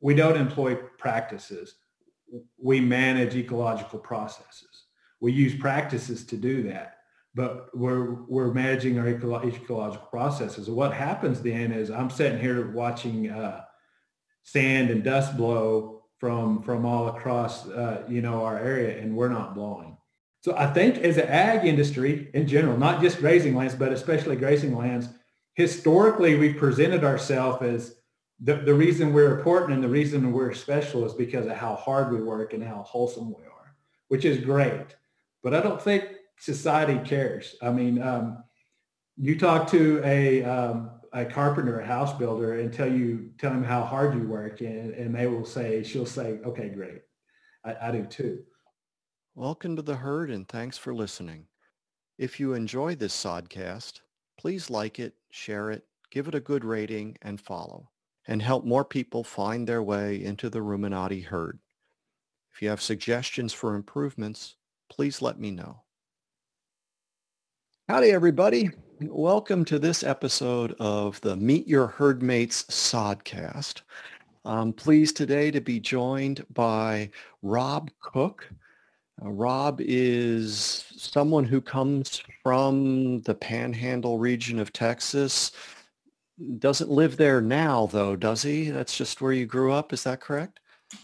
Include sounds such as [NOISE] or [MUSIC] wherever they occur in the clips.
we don't employ practices. We manage ecological processes. We use practices to do that, but we're we're managing our ecological processes. What happens then is I'm sitting here watching uh, sand and dust blow from from all across uh, you know our area, and we're not blowing. So I think as an ag industry in general, not just grazing lands, but especially grazing lands, historically we've presented ourselves as the, the reason we're important and the reason we're special is because of how hard we work and how wholesome we are, which is great. But I don't think society cares. I mean, um, you talk to a, um, a carpenter, a house builder, and tell you tell them how hard you work, and, and they will say, she'll say, okay, great. I, I do too. Welcome to the herd and thanks for listening. If you enjoy this sodcast, please like it, share it, give it a good rating, and follow, and help more people find their way into the Ruminati herd. If you have suggestions for improvements, please let me know. Howdy, everybody. Welcome to this episode of the Meet Your Herdmates Sodcast. I'm pleased today to be joined by Rob Cook, uh, Rob is someone who comes from the Panhandle region of Texas. Doesn't live there now, though, does he? That's just where you grew up. Is that correct?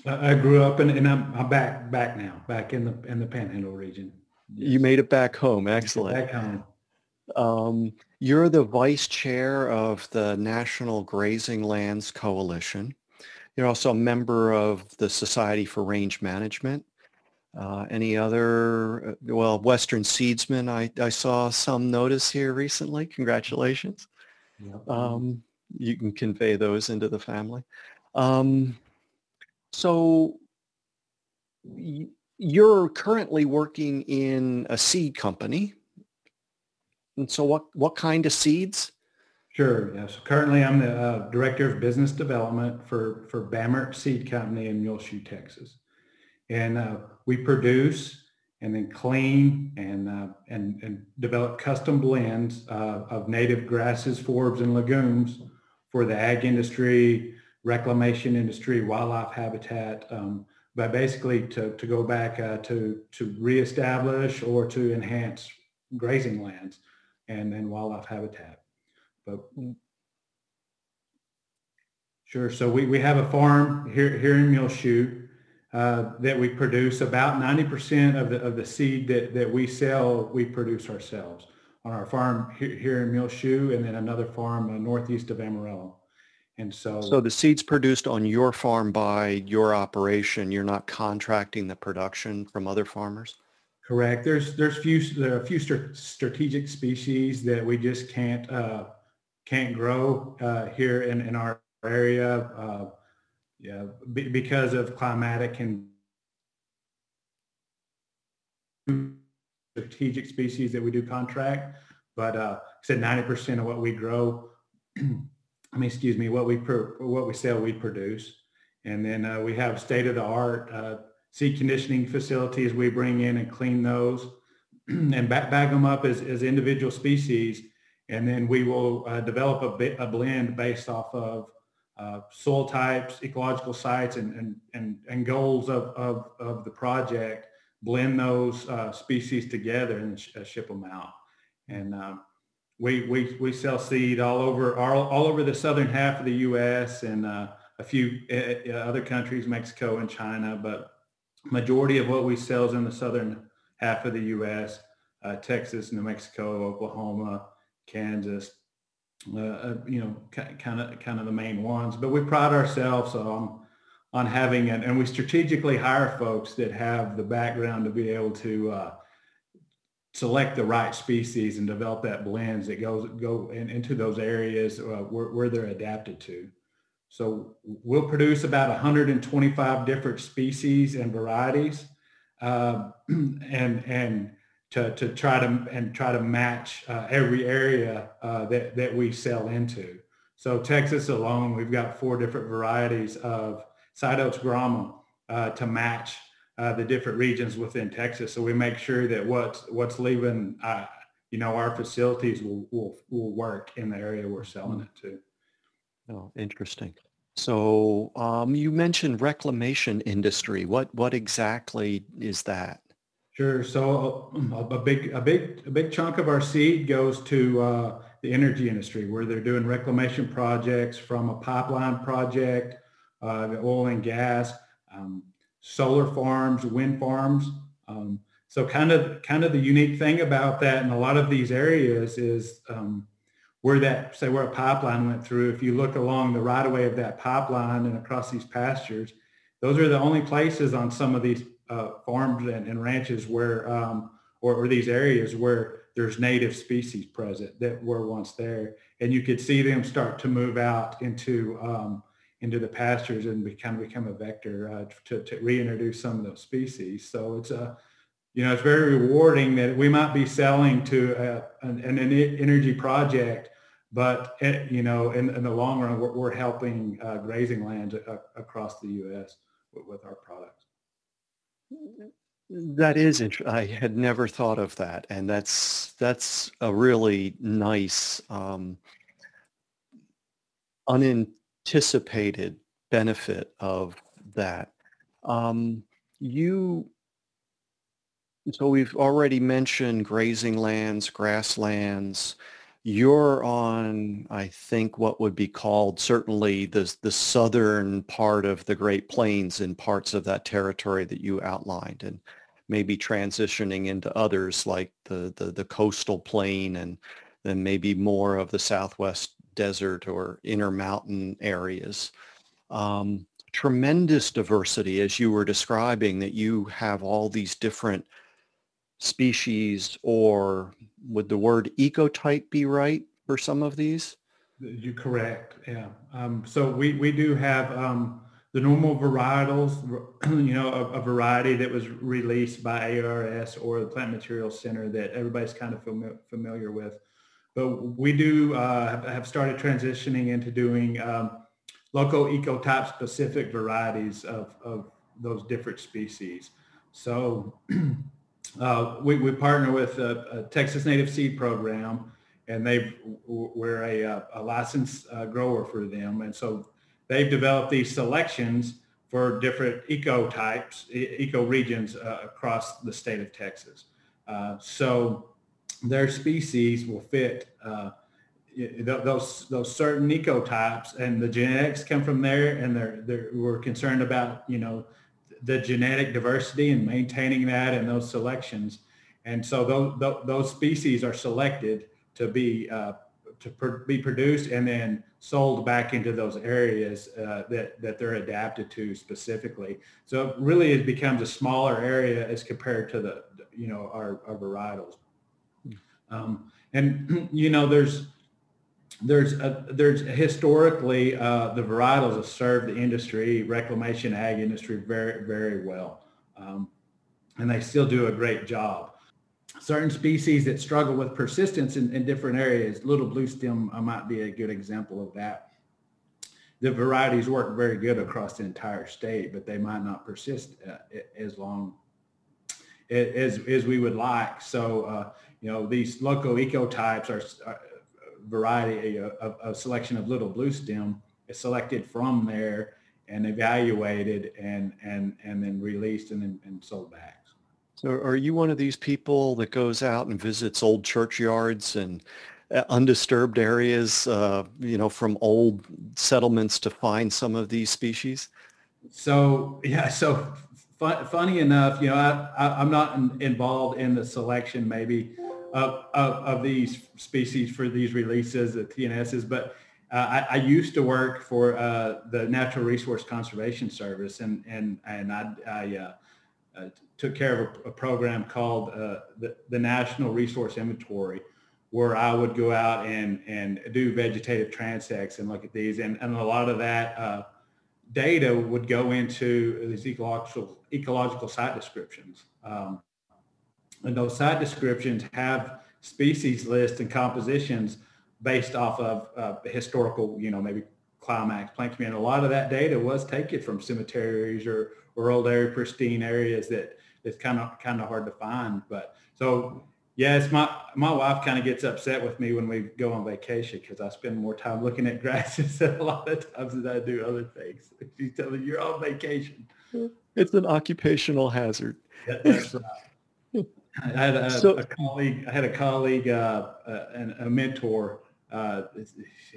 I grew up in, and I'm, I'm back back now, back in the in the Panhandle region. Yes. You made it back home. Excellent. Back home. Um, you're the vice chair of the National Grazing Lands Coalition. You're also a member of the Society for Range Management. Uh, any other, uh, well, Western Seedsman, I, I saw some notice here recently. Congratulations. Yep. Um, you can convey those into the family. Um, so y- you're currently working in a seed company. And so what, what kind of seeds? Sure. Yes. Currently, I'm the uh, director of business development for, for Bamert Seed Company in Muleshoe, Texas and uh, we produce and then clean and uh, and and develop custom blends uh, of native grasses, forbs, and legumes for the ag industry, reclamation industry, wildlife habitat. Um, but basically, to to go back uh, to to reestablish or to enhance grazing lands and and wildlife habitat. But sure. So we, we have a farm here here in Muleshoe uh, that we produce. About 90% of the, of the seed that, that we sell, we produce ourselves on our farm here, here in Muleshoe and then another farm uh, northeast of Amarillo. And so, so the seeds produced on your farm by your operation, you're not contracting the production from other farmers? Correct. There's there's few there are a few strategic species that we just can't uh, can't grow uh, here in, in our area. Uh, yeah, be, because of climatic and strategic species that we do contract. But uh, said 90% of what we grow, [CLEARS THROAT] I mean, excuse me, what we what we sell, we produce. And then uh, we have state of the art uh, seed conditioning facilities. We bring in and clean those [CLEARS THROAT] and bag, bag them up as, as individual species. And then we will uh, develop a, a blend based off of uh, soil types, ecological sites, and, and, and, and goals of, of, of the project, blend those uh, species together and sh- uh, ship them out. And um, we, we, we sell seed all over, all, all over the southern half of the U.S. and uh, a few uh, other countries, Mexico and China, but majority of what we sell is in the southern half of the U.S., Texas, New Mexico, Oklahoma, Kansas, uh, uh, you know, kind of kind of the main ones. But we pride ourselves on on having it, and we strategically hire folks that have the background to be able to uh, select the right species and develop that blends that goes go in, into those areas uh, where, where they're adapted to. So we'll produce about 125 different species and varieties, uh, [CLEARS THROAT] and and to, to try to and try to match uh, every area uh, that, that we sell into. So Texas alone, we've got four different varieties of sideoats grama uh, to match uh, the different regions within Texas. So we make sure that what's what's leaving, uh, you know, our facilities will, will will work in the area we're selling it to. Oh, interesting. So um, you mentioned reclamation industry. What what exactly is that? Sure. So a, a big a big a big chunk of our seed goes to uh, the energy industry, where they're doing reclamation projects from a pipeline project, uh, oil and gas, um, solar farms, wind farms. Um, so kind of kind of the unique thing about that in a lot of these areas is um, where that, say where a pipeline went through, if you look along the right of way of that pipeline and across these pastures, those are the only places on some of these uh, farms and, and, ranches where, um, or, or, these areas where there's native species present that were once there. And you could see them start to move out into, um, into the pastures and kind of become a vector uh, to, to reintroduce some of those species. So it's a, you know, it's very rewarding that we might be selling to a, an, an energy project but eh, you know, in, in the long run, we're, we're helping uh, grazing lands a, across the U.S. With, with, our products. That is interesting. I had never thought of that, and that's that's a really nice, um, unanticipated benefit of that. Um, you so we've already mentioned grazing lands, grasslands. You're on, I think, what would be called certainly the, the southern part of the Great Plains and parts of that territory that you outlined and maybe transitioning into others like the, the, the coastal plain and then maybe more of the southwest desert or intermountain areas. Um, tremendous diversity as you were describing that you have all these different species or would the word ecotype be right for some of these? You're correct. Yeah. Um, so we, we do have um, the normal varietals, [CLEARS THROAT] you know, a, a, variety that was released by ARS or the Plant Materials Center that everybody's kind of fami- familiar with. But we do uh, have, started transitioning into doing um, local ecotype specific varieties of, of those different species. So [CLEARS THROAT] uh, we, we partner with a, a, Texas Native Seed Program, and they we're a, uh, a licensed uh, grower for them, and so they've developed these selections for different eco types, eco regions uh, across the state of Texas. Uh, so their species will fit uh, those those certain ecotypes, and the genetics come from there, and they're, they're we're concerned about you know the genetic diversity and maintaining that and those selections. And so those, those species are selected to be uh, to pr- be produced and then sold back into those areas uh, that, that they're adapted to specifically. So really it becomes a smaller area as compared to the, you know, our, our varietals. Um, and, [CLEARS THROAT] you know, there's, there's a, there's historically uh, the varietals have served the industry, reclamation ag industry very very well, um, and they still do a great job. Certain species that struggle with persistence in, in different areas, little blue stem uh, might be a good example of that. The varieties work very good across the entire state, but they might not persist uh, as long as as we would like. So uh, you know these local ecotypes are, are variety, a, a, a selection of little blue stem is selected from there and evaluated and and and then released and then and sold back. So are you one of these people that goes out and visits old churchyards and uh, undisturbed areas, uh, you know, from old settlements to find some of these species? So yeah, so funny enough, you know, I, I, am not in, involved in the selection maybe of, of, of these species for these releases, the TNSs, but uh, I, I, used to work for uh, the Natural Resource Conservation Service, and and and I, I uh, uh took care of a, a program called uh, the, the National Resource Inventory, where I would go out and and do vegetative transects and look at these, and, and a lot of that uh, data would go into these ecological ecological site descriptions. Um, and those site descriptions have species lists and compositions based off of uh, historical, you know, maybe climax, plant community. A lot of that data was taken from cemeteries or, or old area pristine areas that it's kind of kind of hard to find. But so Yes, my my wife kind of gets upset with me when we go on vacation because I spend more time looking at [LAUGHS] grasses a lot of times than I do other things. [LAUGHS] She's telling me you're on vacation. It's an occupational hazard. That, that's right. I had a, so, a, colleague. I had a colleague uh, uh, and a mentor. Uh,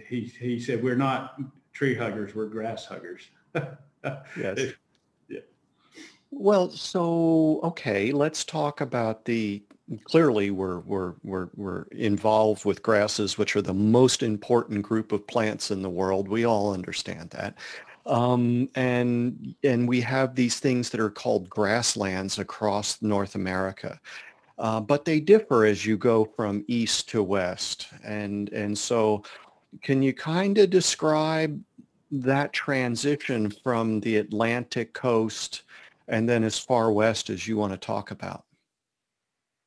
he he said we're not tree huggers. We're grass huggers. [LAUGHS] yes. Yeah. Well, so okay, let's talk about the clearly we're, we're, we're, we're involved with grasses, which are the most important group of plants in the world. We all understand that. Um, and, and we have these things that are called grasslands across North America. Uh, but they differ as you go from east to west. And, and so can you kind of describe that transition from the Atlantic coast and then as far west as you want to talk about?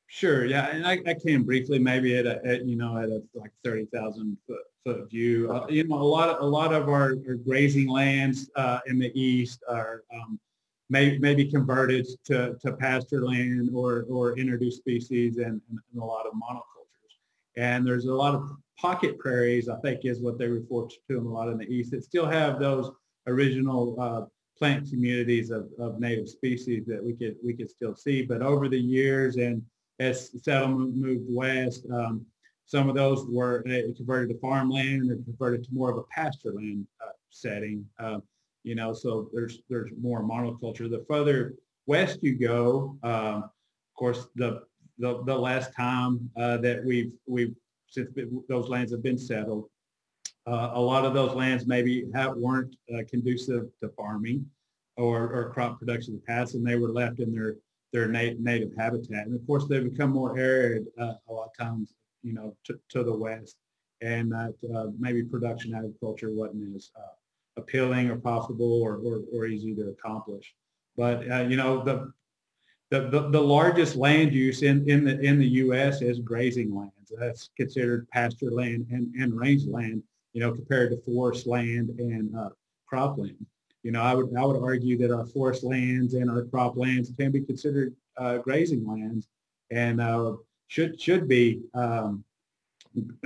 Sure. Yeah, and I, I can briefly maybe at, a, at you know at a like thirty thousand foot foot view. Uh, you know, a lot of a lot of our, our grazing lands uh, in the east are um, may maybe converted to, to pasture land or or introduced species and, and, and, a lot of monocultures. And there's a lot of pocket prairies, I think, is what they refer to them a lot in the east that still have those original uh, plant communities of, of native species that we could we could still see. But over the years and as settlement moved west, um, some of those were uh, converted to farmland or converted to more of a pasture land uh, setting. Uh, you know, so there's there's more monoculture. The further west you go, um, of course, the the, the last time uh, that we've we've since those lands have been settled, uh, a lot of those lands maybe have, weren't uh, conducive to farming or, or crop production in the past, and they were left in their their na- native habitat. And of course, they become more arid uh, a lot of times, you know, to, to the west, and that uh, maybe production agriculture wasn't as uh, appealing or profitable or, or, or, easy to accomplish. But uh, you know, the, the the, the largest land use in, in the in the U.S. is grazing lands. That's considered pasture land and, and range land, you know, compared to forest land and uh, cropland. You know, I would I would argue that our forest lands and our crop lands can be considered uh, grazing lands and uh, should should be um,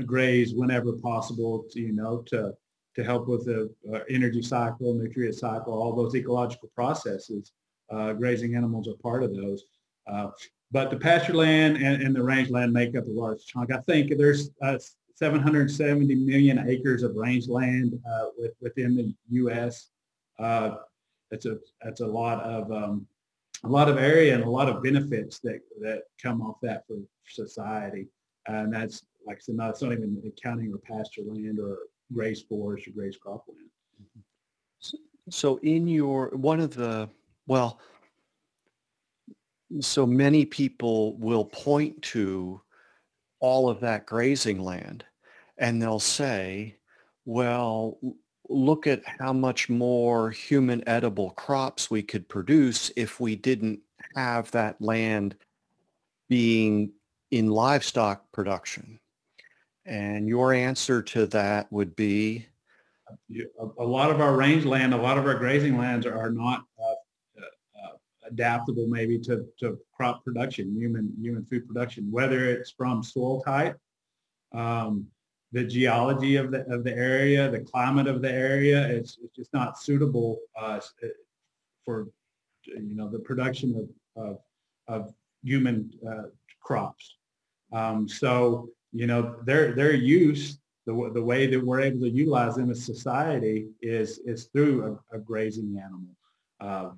grazed whenever possible. To, you know, to to help with the uh, energy cycle, nutrient cycle, all those ecological processes. Uh, grazing animals are part of those. Uh, but the pasture land and, and, the rangeland make up a large chunk. I think there's uh, 770 million acres of rangeland with, within the U.S uh, that's a that's a lot of um, a lot of area and a lot of benefits that that come off that for society. And that's like I said, not, it's not even accounting or pasture land or grazed forest or grazed cropland. So in your one of the well, so many people will point to all of that grazing land and they'll say, well, look at how much more human edible crops we could produce if we didn't have that land being in livestock production. And your answer to that would be? A, lot of our rangeland, a lot of our grazing lands are, not uh, uh, adaptable maybe to, to crop production, human, human food production, whether it's from soil type, um, the geology of the of the area, the climate of the area. It's, it's just not suitable uh, for you know the production of of, of human uh, crops. Um, so you know their their use the, the way that we're able to utilize them as society is is through a, a grazing animal, uh,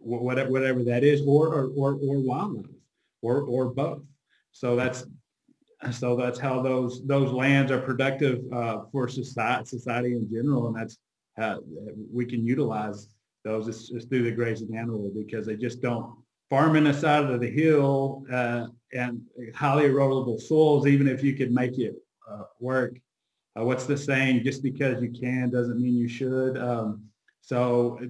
whatever whatever that is, or or or, wildlife, or or both. So that's so that's how those those lands are productive uh, for society, society in general, and that's how we can utilize those is through the grazing animal because they just don't farm in the side of the hill uh, and highly erodible soils. Even if you could make it uh, work, uh, what's the saying? Just because you can doesn't mean you should. Um, so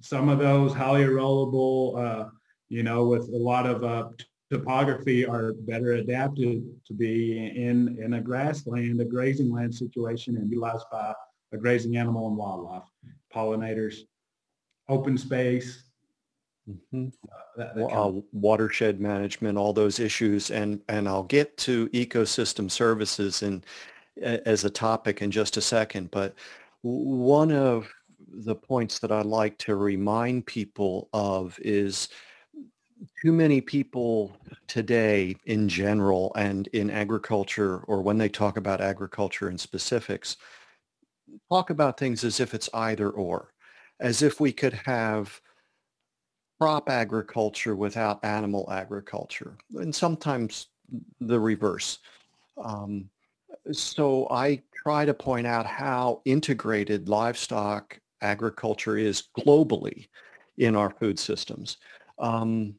some of those highly erodible, uh, you know, with a lot of uh, topography are better adapted to be in, in a grassland, a grazing land situation and utilized by a grazing animal and wildlife, pollinators, open space, Mm-hmm. Uh, that, that uh, watershed management, all those issues, and and I'll get to ecosystem services and as a topic in just a second. But one of the points that I like to remind people of is too many people today in general and in agriculture or when they talk about agriculture in specifics talk about things as if it's either or as if we could have crop agriculture without animal agriculture and sometimes the reverse um, so i try to point out how integrated livestock agriculture is globally in our food systems um,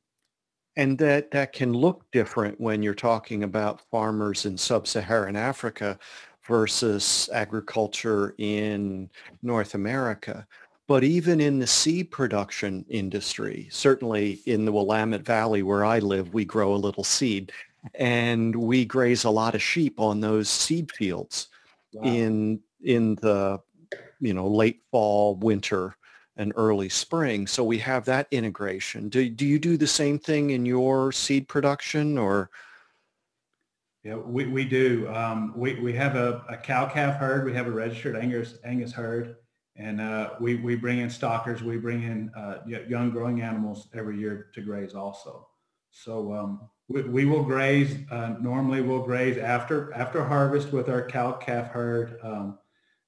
and that that can look different when you're talking about farmers in sub-Saharan Africa versus agriculture in North America. But even in the seed production industry, certainly in the Willamette Valley where I live, we grow a little seed and we graze a lot of sheep on those seed fields wow. in in the you know late fall, winter and early spring. So we have that integration. Do, do you do the same thing in your seed production or? Yeah, we, we do. Um, we, we have a, a cow calf herd. We have a registered Angus, Angus herd. And uh, we, we bring in stockers. We bring in uh, young growing animals every year to graze also. So um, we, we will graze, uh, normally we'll graze after, after harvest with our cow calf herd. Um,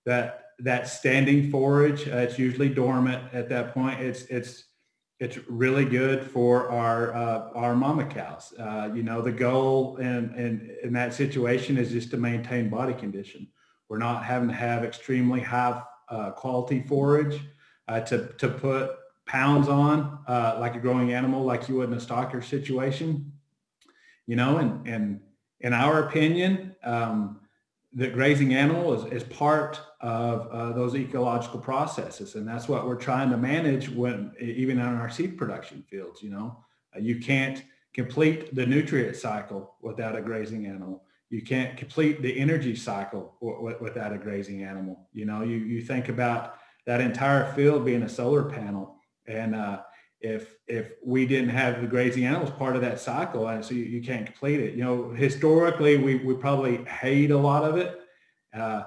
that that standing forage, uh, it's usually dormant at that point. It's it's it's really good for our uh, our mama cows. Uh, you know, the goal in, in in that situation is just to maintain body condition. We're not having to have extremely high uh, quality forage uh, to to put pounds on uh, like a growing animal, like you would in a stocker situation. You know, and and in our opinion. Um, the grazing animal is, is part of uh, those ecological processes. And that's what we're trying to manage when, even on our seed production fields, you know, uh, you can't complete the nutrient cycle without a grazing animal. You can't complete the energy cycle without a grazing animal. You know, you, you think about that entire field being a solar panel and, uh, if if we didn't have the grazing animals part of that cycle and so you, you can't complete it. You know historically we, we probably hate a lot of it. Uh,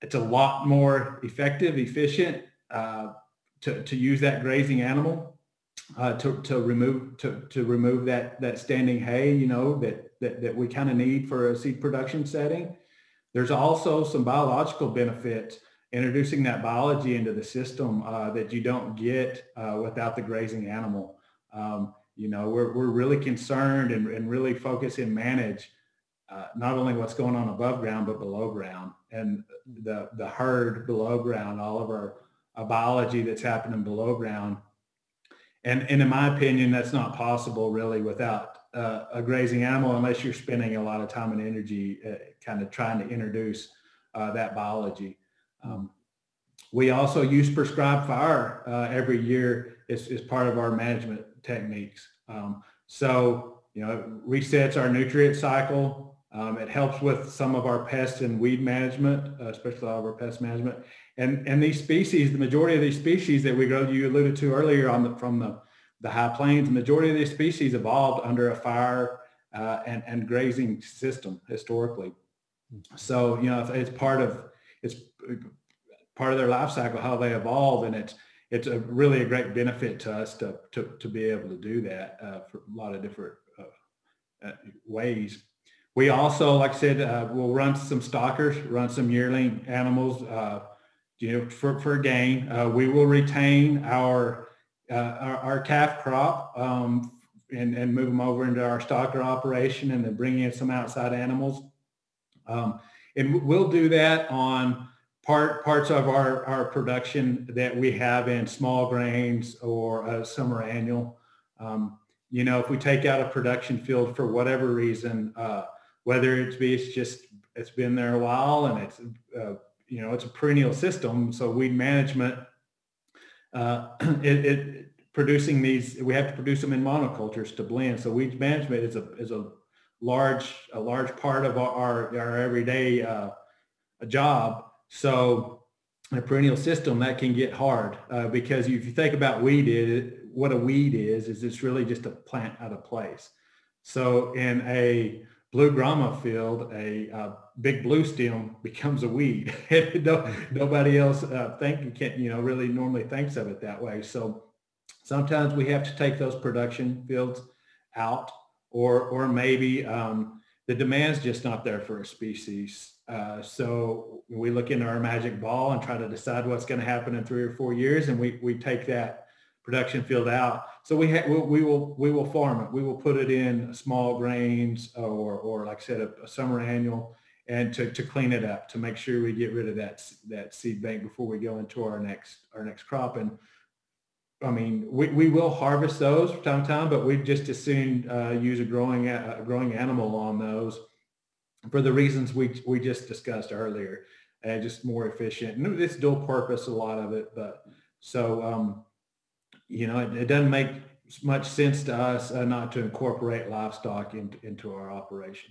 it's a lot more effective efficient uh, to, to use that grazing animal uh, to, to remove to, to remove that that standing hay you know that that, that we kind of need for a seed production setting there's also some biological benefits introducing that biology into the system uh, that you don't get uh, without the grazing animal. Um, you know, we're, we're really concerned and, and really focus and manage uh, not only what's going on above ground, but below ground and the, the herd below ground, all of our biology that's happening below ground. And, and in my opinion, that's not possible really without uh, a grazing animal unless you're spending a lot of time and energy uh, kind of trying to introduce uh, that biology. Um, we also use prescribed fire uh, every year as, as part of our management techniques. Um, so, you know, it resets our nutrient cycle. Um, it helps with some of our pest and weed management, uh, especially all of our pest management. And, and these species, the majority of these species that we grow, you alluded to earlier on the, from the, the high plains, the majority of these species evolved under a fire uh, and, and grazing system historically. So, you know, it's part of, it's part of their life cycle, how they evolve. And it's, it's a really a great benefit to us to, to, to be able to do that uh, for a lot of different uh, uh, ways. We also, like I said, uh, we'll run some stockers, run some yearling animals, uh, you know, for, for gain. Uh, we will retain our, our, our, calf crop um, and, and move them over into our stocker operation and then bring in some outside animals. Um, and we'll do that on part parts of our, our production that we have in small grains or a summer annual. Um, you know, if we take out a production field for whatever reason, uh, whether it's be it's just it's been there a while and it's uh, you know it's a perennial system, so weed management uh, [CLEARS THROAT] it, it, producing these we have to produce them in monocultures to blend. So weed management is a is a large a large part of our our, everyday uh, job so a perennial system, that can get hard uh, because if you think about weed, it, what a weed is, is it's really just a plant out of place. So in a blue grama field, a big blue stem becomes a weed. [LAUGHS] no, nobody else uh, think can you know really normally thinks of it that way. So sometimes we have to take those production fields out, or or maybe um, the demand's just not there for a species. Uh, so we look into our magic ball and try to decide what's going to happen in three or four years, and we we take that production field out. So we ha- we will we will farm it. We will put it in small grains or or like I said a, a, summer annual and to, to clean it up to make sure we get rid of that that seed bank before we go into our next our next crop. And I mean we, we will harvest those from time to time, but we just as soon uh, use a growing a growing animal on those for the reasons we we just discussed earlier. And just more efficient. And it's dual purpose a lot of it, but so um, you know, it, it doesn't make much sense to us uh, not to incorporate livestock into, into our operation.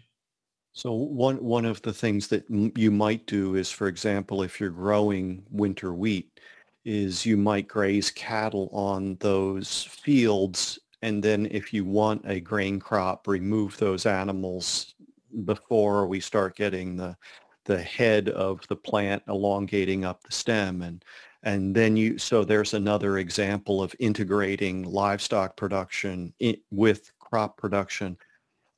So one one of the things that you might do is, for example, if you're growing winter wheat, is you might graze cattle on those fields, and then if you want a grain crop, remove those animals before we start getting the the head of the plant elongating up the stem and and then you, so there's another example of integrating livestock production in, with crop production.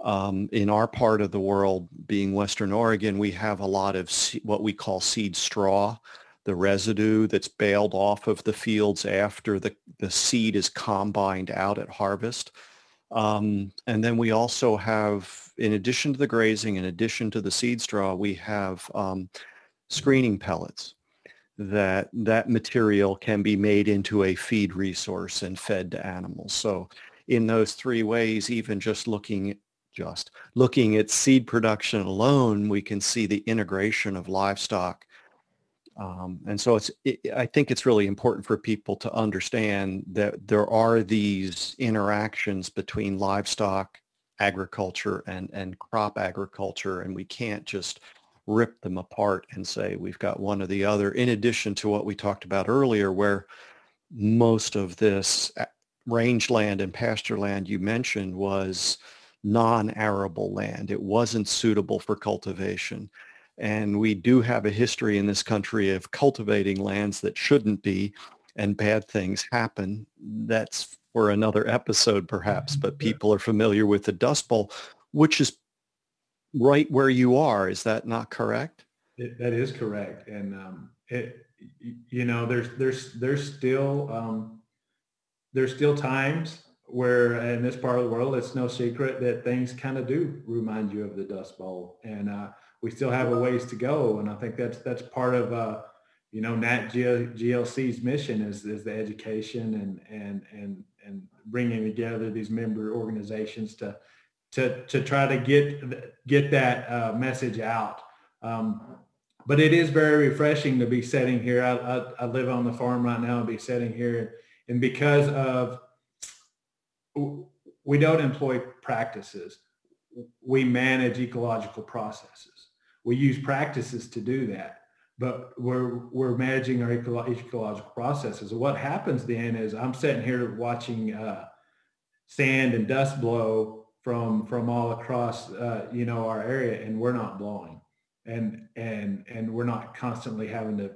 Um, in our part of the world, being Western Oregon, we have a lot of what we call seed straw, the residue that's baled off of the fields after the, the seed is combined out at harvest. Um, and then we also have, in addition to the grazing, in addition to the seed straw, we have um, screening pellets that that material can be made into a feed resource and fed to animals. So in those three ways, even just looking just looking at seed production alone, we can see the integration of livestock. Um, and so it's, it, I think it's really important for people to understand that there are these interactions between livestock agriculture and, and crop agriculture, and we can't just rip them apart and say we've got one or the other, in addition to what we talked about earlier, where most of this rangeland and pasture land you mentioned was non-arable land. It wasn't suitable for cultivation. And we do have a history in this country of cultivating lands that shouldn't be and bad things happen. That's for another episode perhaps, but people are familiar with the Dust Bowl, which is right where you are. Is that not correct? It, that is correct. And um, it, you know, there's there's there's still um, there's still times where in this part of the world, it's no secret that things kind of do remind you of the Dust Bowl, and uh, we still have a ways to go. And I think that's that's part of uh, you know Nat GLC's mission is is the education and and and and bringing together these member organizations to to to try to get get that uh, message out. Um, but it is very refreshing to be sitting here. I, I, I, live on the farm right now and be sitting here, and because of we don't employ practices, we manage ecological processes. We use practices to do that, but we're we're managing our ecological processes. what happens then is I'm sitting here watching uh, sand and dust blow from from all across uh, you know our area and we're not blowing and and and we're not constantly having to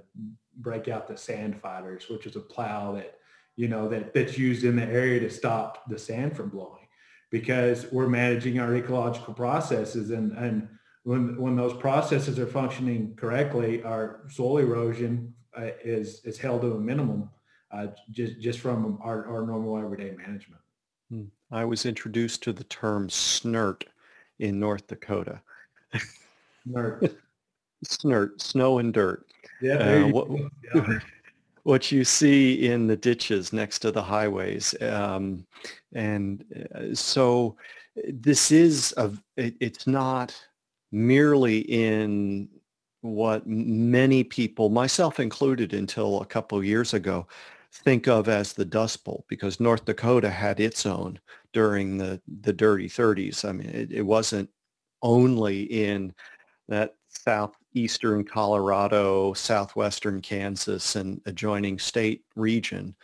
break out the sand fighters which is a plow that you know that that's used in the area to stop the sand from blowing because we're managing our ecological processes and and when when those processes are functioning correctly our soil erosion uh, is is held to a minimum uh, just just from our, our normal everyday management Hmm. I was introduced to the term snert in North Dakota. Snert. [LAUGHS] snert, snow and dirt. Yeah. Uh, what, yeah. What, you see in the ditches next to the highways. Um, and uh, so this is, a, it, it's not merely in what many people, myself included until a couple years ago, think of as the Dust Bowl because North Dakota had its own during the, the dirty 30s. I mean, it, it wasn't only in that southeastern Colorado, southwestern Kansas, and adjoining state region.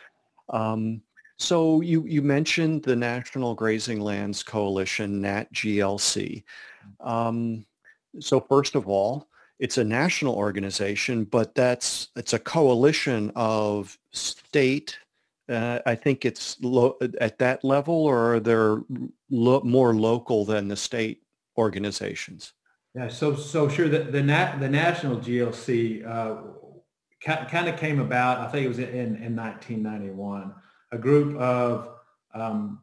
Um, so you, you mentioned the National Grazing Lands Coalition, NatGLC. Um, so first of all, it's a national organization, but that's it's a coalition of state. Uh, I think it's lo- at that level, or are there lo- more local than the state organizations? Yeah, so so sure. The the, nat, the national GLC uh, ca- kind of came about. I think it was in in 1991. A group of um,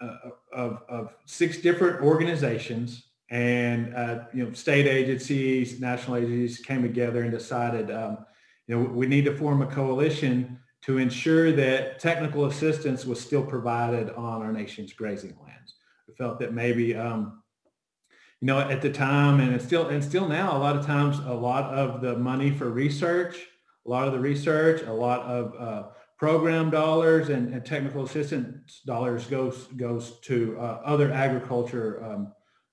uh, of, of six different organizations and uh, you know state agencies, national agencies came together and decided um, you know we need to form a coalition to ensure that technical assistance was still provided on our nation's grazing lands. We felt that maybe um, you know at the time and it's still and still now a lot of times a lot of the money for research, a lot of the research, a lot of uh, program dollars and, and, technical assistance dollars goes goes to uh, other agriculture um,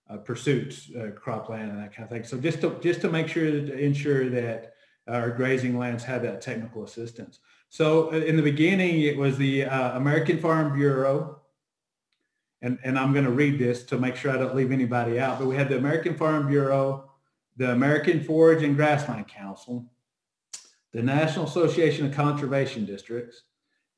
uh, pursuits, uh, cropland and that kind of thing. So just to just to make sure to ensure that our grazing lands have that technical assistance. So uh, in the beginning, it was the uh, American Farm Bureau, and and I'm going to read this to make sure I don't leave anybody out. But we had the American Farm Bureau, the American Forage and Grassland Council, the National Association of Conservation Districts,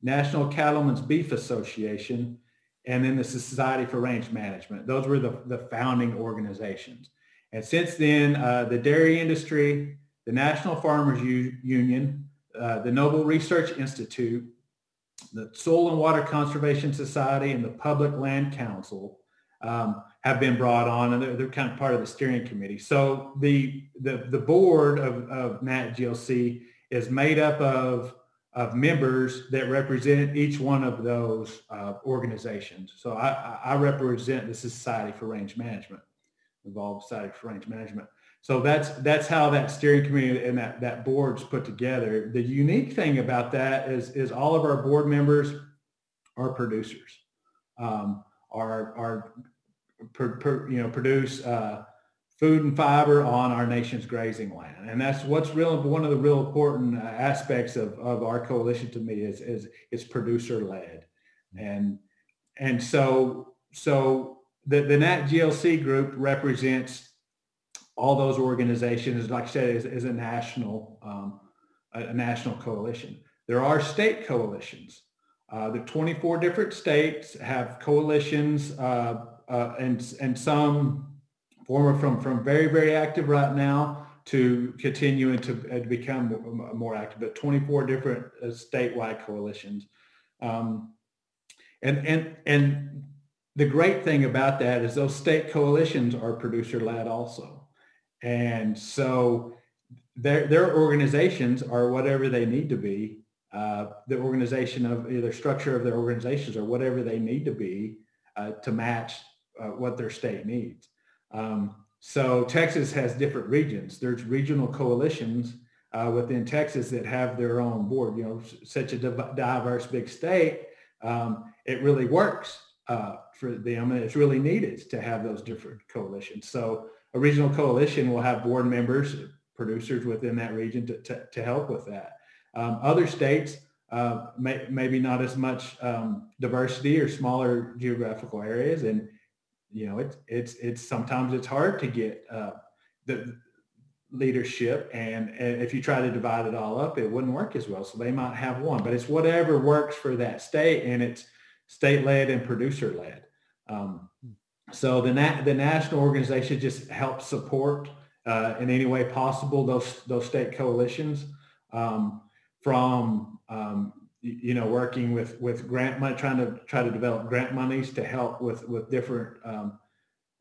National Cattlemen's Beef Association, and then the Society for Range Management. Those were the, the founding organizations. And since then, uh, the dairy industry, the National Farmers U- Union, uh, the Noble Research Institute, the Soil and Water Conservation Society, and the Public Land Council um, have been brought on, and they're, they're, kind of part of the steering committee. So the the, the board of, of NatGLC is made up of of members that represent each one of those uh, organizations. So I, I, represent the Society for Range Management, involved Society for Range Management. So that's that's how that steering committee and that, that board's put together. The unique thing about that is is all of our board members are producers, um, are are per, per, you know produce uh, food and fiber on our nation's grazing land. And that's what's real, one of the real important uh, aspects of, of our coalition to me is, is it's producer led. And, and so, so the, the NAT GLC group represents all those organizations, like I said, is, is a national, um, a, national coalition. There are state coalitions. Uh, the 24 different states have coalitions uh, uh, and, and some former from, from very, very active right now to continuing to, to become more active, but 24 different uh, statewide coalitions. Um, and, and, and the great thing about that is those state coalitions are producer led also. And so their, their organizations are whatever they need to be. Uh, the organization of either structure of their organizations or whatever they need to be uh, to match uh, what their state needs. Um, so Texas has different regions. There's regional coalitions uh, within Texas that have their own board. You know, such a diverse big state, um, it really works uh, for them, and it's really needed to have those different coalitions. So a regional coalition will have board members, producers within that region to, to, to help with that. Um, other states uh, may, maybe not as much um, diversity or smaller geographical areas, and you know, it's it's it's sometimes it's hard to get uh, the leadership, and, and if you try to divide it all up, it wouldn't work as well. So they might have one, but it's whatever works for that state, and it's state led and producer led. Um, so the na- the national organization just helps support uh, in any way possible those those state coalitions um, from um, you know, working with, with grant money, trying to try to develop grant monies to help with, with different um,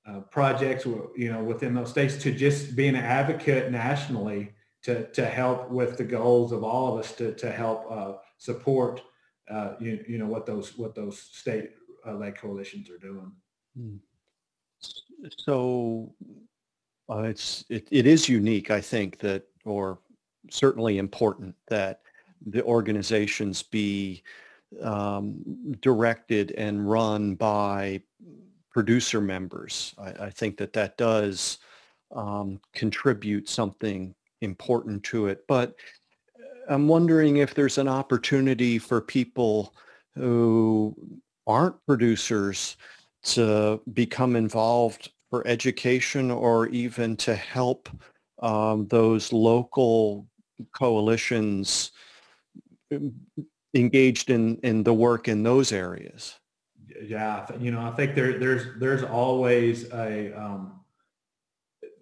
uh, projects, you know, within those states to just being an advocate nationally to, to help with the goals of all of us to, to help uh, support, uh, you, you know, what those, what those state uh, coalitions are doing. Hmm. So uh, it's, it, it is unique, I think that, or certainly important that the organizations be um, directed and run by producer members. I, I, think that that does um, contribute something important to it. But I'm wondering if there's an opportunity for people who aren't producers to become involved for education or even to help um, those local coalitions um, engaged in, in the work in those areas? Yeah, you know, I think there, there's there's always a um,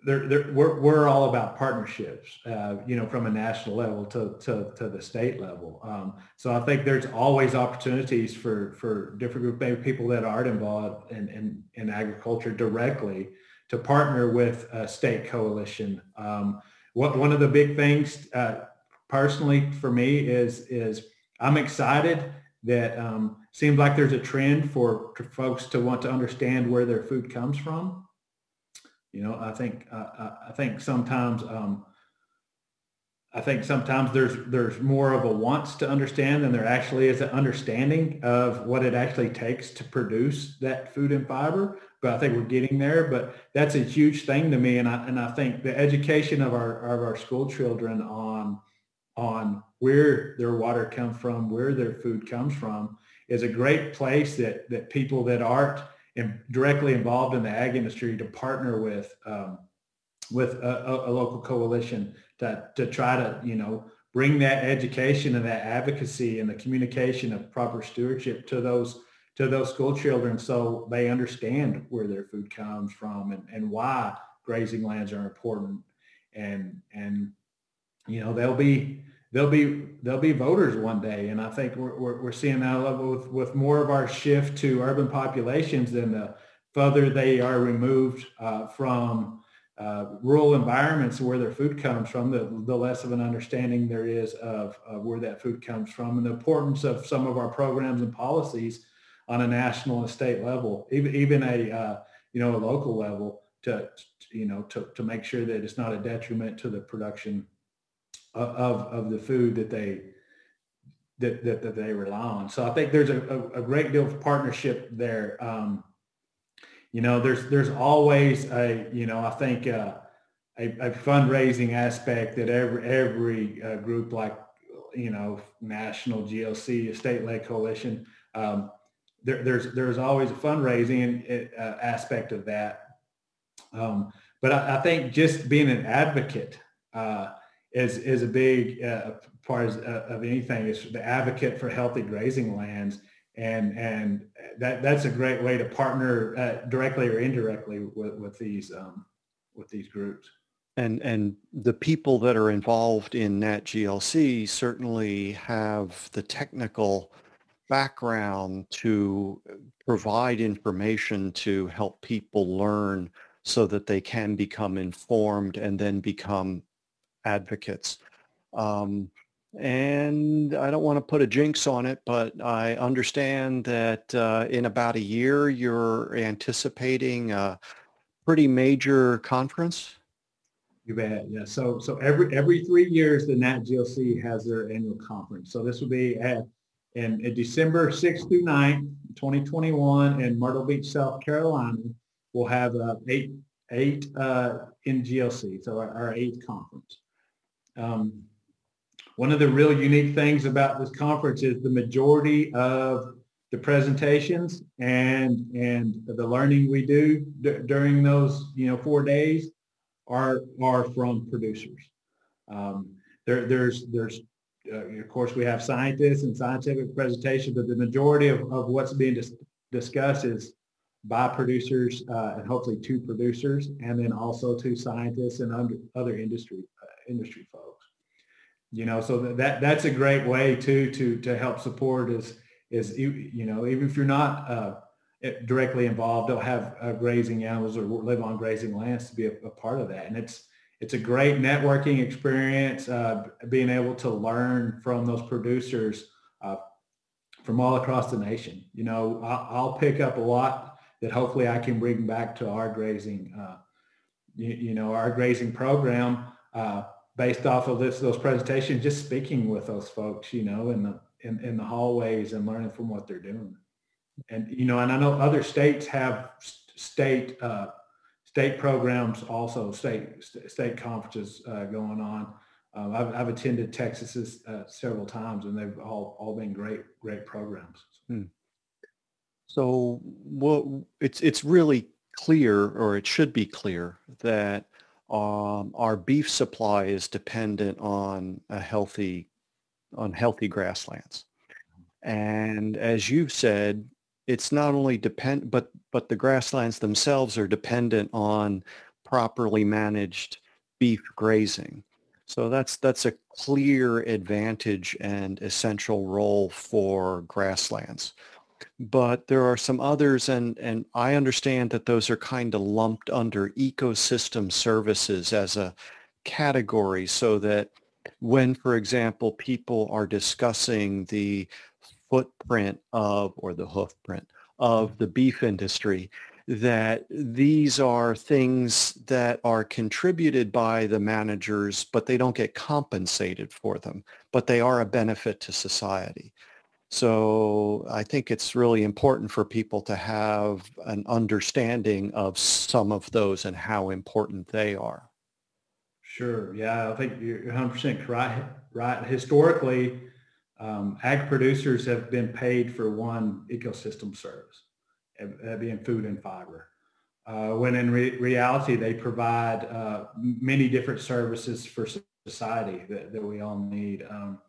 there, there, we're, we're all about partnerships, uh, you know, from a national level to, to, to the state level. Um, so I think there's always opportunities for, for different group, maybe people that aren't involved in, in, in agriculture directly to partner with a state coalition. Um, what, one of the big things uh, personally for me is, is I'm excited that um, seems like there's a trend for folks to want to understand where their food comes from. You know, I think I think sometimes um, I think sometimes there's there's more of a wants to understand than there actually is an understanding of what it actually takes to produce that food and fiber. But I think we're getting there. But that's a huge thing to me, and I and I think the education of our of our school children on on where their water comes from, where their food comes from, is a great place that that people that aren't and directly involved in the ag industry to partner with um, with a, a, local coalition to, to try to you know bring that education and that advocacy and the communication of proper stewardship to those to those school children so they understand where their food comes from and, and why grazing lands are important. And and you know they'll be they'll be they'll be voters one day, and I think we're we're, we're seeing that level with with more of our shift to urban populations than the further they are removed uh, from uh, rural environments where their food comes from, the, the less of an understanding there is of, of where that food comes from and the importance of some of our programs and policies on a national and state level, even, even a, uh, you know, a local level to, you know, to, to make sure that it's not a detriment to the production of, of the food that they that, that, that they rely on. So I think there's a, a, a great deal of partnership there. Um, you know, there's there's always a you know I think uh, a, a, fundraising aspect that every every uh, group like you know national GLC, state led coalition. Um, there, there's there's always a fundraising uh, aspect of that. Um, but I, I, think just being an advocate uh, is is a big uh, part of, of anything. Is the advocate for healthy grazing lands. And and that that's a great way to partner uh, directly or indirectly with, with these um, with these groups. And and the people that are involved in Nat GLC certainly have the technical background to provide information to help people learn so that they can become informed and then become advocates. Um, and I don't want to put a jinx on it, but I understand that uh, in about a year you're anticipating a pretty major conference. You bet. Yeah. So so every every three years the Nat GLC has their annual conference. So this will be at in, in December 6th through 9th, 2021 in Myrtle Beach, South Carolina. We'll have uh, eight eight uh, in GLC, so our, our eighth conference. Um, one of the real unique things about this conference is the majority of the presentations and and the learning we do d- during those you know four days are are from producers. Um, there, there's there's uh, of course we have scientists and scientific presentations, but the majority of, of what's being dis- discussed is by producers uh, and hopefully two producers, and then also two scientists and under, other industry industry folks. You know, so that that's a great way too to to help support is is you know even if you're not uh, directly involved, they'll have uh, grazing animals or live on grazing lands to be a, a, part of that, and it's it's a great networking experience, uh, being able to learn from those producers uh, from all across the nation. You know, I'll, I'll, pick up a lot that hopefully I can bring back to our grazing, uh, you, you, know, our grazing program uh, based off of this those presentations, just speaking with those folks, you know, in the in, in the hallways and learning from what they're doing. And you know, and I know other states have state uh, state programs, also state state conferences uh, going on. Um, I've, I've, attended Texas uh, several times, and they've all all been great great programs. Hmm. So, well, it's it's really clear, or it should be clear, that um, our beef supply is dependent on a healthy on healthy grasslands. And as you've said, it's not only depend, but but the grasslands themselves are dependent on properly managed beef grazing. So that's that's a clear advantage and essential role for grasslands. But there are some others, and and I understand that those are kind of lumped under ecosystem services as a category, so that when, for example, people are discussing the footprint of or the hoofprint of mm-hmm. the beef industry that these are things that are contributed by the managers, but they don't get compensated for them, but they are a benefit to society. So I think it's really important for people to have an understanding of some of those and how important they are. Sure. Yeah, I think you're 100% right. Right. Historically, um, ag producers have been paid for one ecosystem service, that being food and fiber. Uh, when in re- reality, they provide uh, many different services for society that, that we all need. Um,